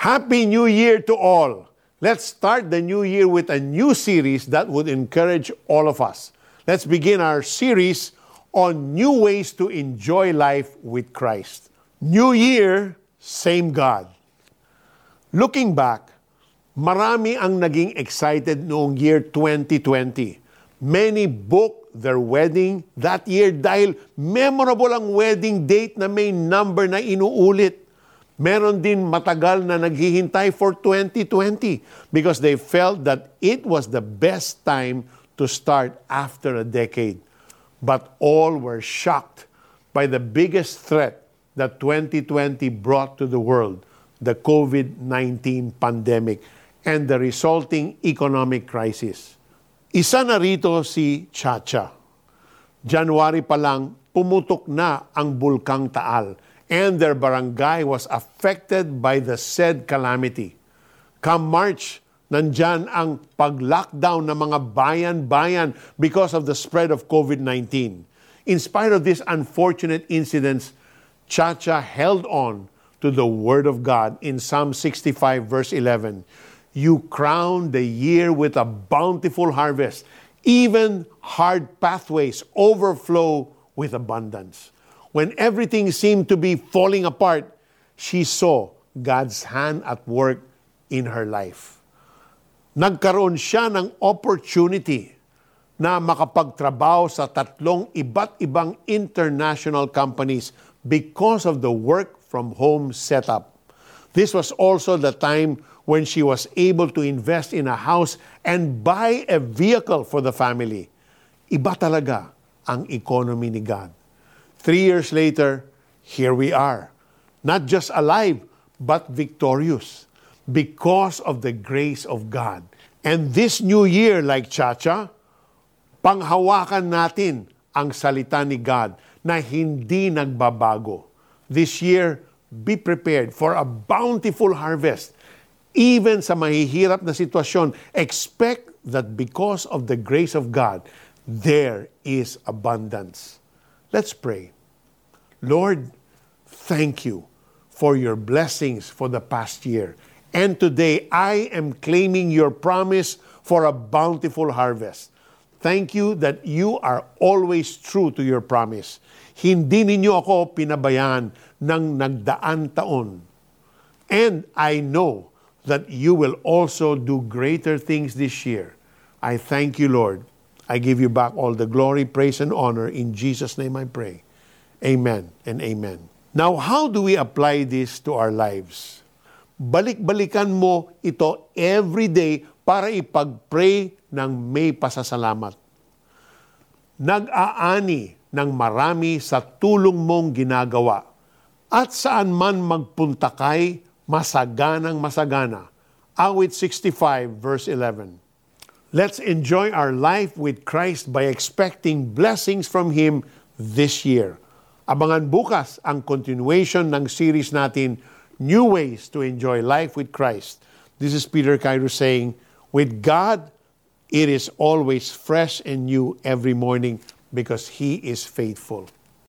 Happy New Year to all! Let's start the new year with a new series that would encourage all of us. Let's begin our series on new ways to enjoy life with Christ. New year, same God. Looking back, marami ang naging excited noong year 2020. Many booked their wedding that year dahil memorable ang wedding date na may number na inuulit. Meron din matagal na naghihintay for 2020 because they felt that it was the best time to start after a decade. But all were shocked by the biggest threat that 2020 brought to the world, the COVID-19 pandemic and the resulting economic crisis. Isa na rito si Chacha. January pa lang, pumutok na ang Bulkang Taal and their barangay was affected by the said calamity. Come March, nandyan ang pag-lockdown ng mga bayan-bayan because of the spread of COVID-19. In spite of these unfortunate incidents, Chacha held on to the Word of God in Psalm 65, verse 11. You crown the year with a bountiful harvest. Even hard pathways overflow with abundance. When everything seemed to be falling apart, she saw God's hand at work in her life. Nagkaroon siya ng opportunity na makapagtrabaho sa tatlong iba't ibang international companies because of the work from home setup. This was also the time when she was able to invest in a house and buy a vehicle for the family. Iba talaga ang economy ni God. Three years later, here we are. Not just alive, but victorious because of the grace of God. And this new year, like Chacha, panghawakan natin ang salita ni God na hindi nagbabago. This year, be prepared for a bountiful harvest. Even sa mahihirap na sitwasyon, expect that because of the grace of God, there is abundance. Let's pray. Lord, thank you for your blessings for the past year. And today, I am claiming your promise for a bountiful harvest. Thank you that you are always true to your promise. Hindi ninyo ako pinabayaan ng nagdaan taon. And I know that you will also do greater things this year. I thank you, Lord. I give you back all the glory, praise, and honor. In Jesus' name I pray. Amen and amen. Now, how do we apply this to our lives? Balik-balikan mo ito every day para ipag-pray ng may pasasalamat. Nag-aani ng marami sa tulong mong ginagawa at saan man magpunta kay masaganang masagana. Awit 65 verse 11. Let's enjoy our life with Christ by expecting blessings from Him this year. Abangan bukas ang continuation ng series natin, New Ways to Enjoy Life with Christ. This is Peter Cairo saying, with God, it is always fresh and new every morning because He is faithful.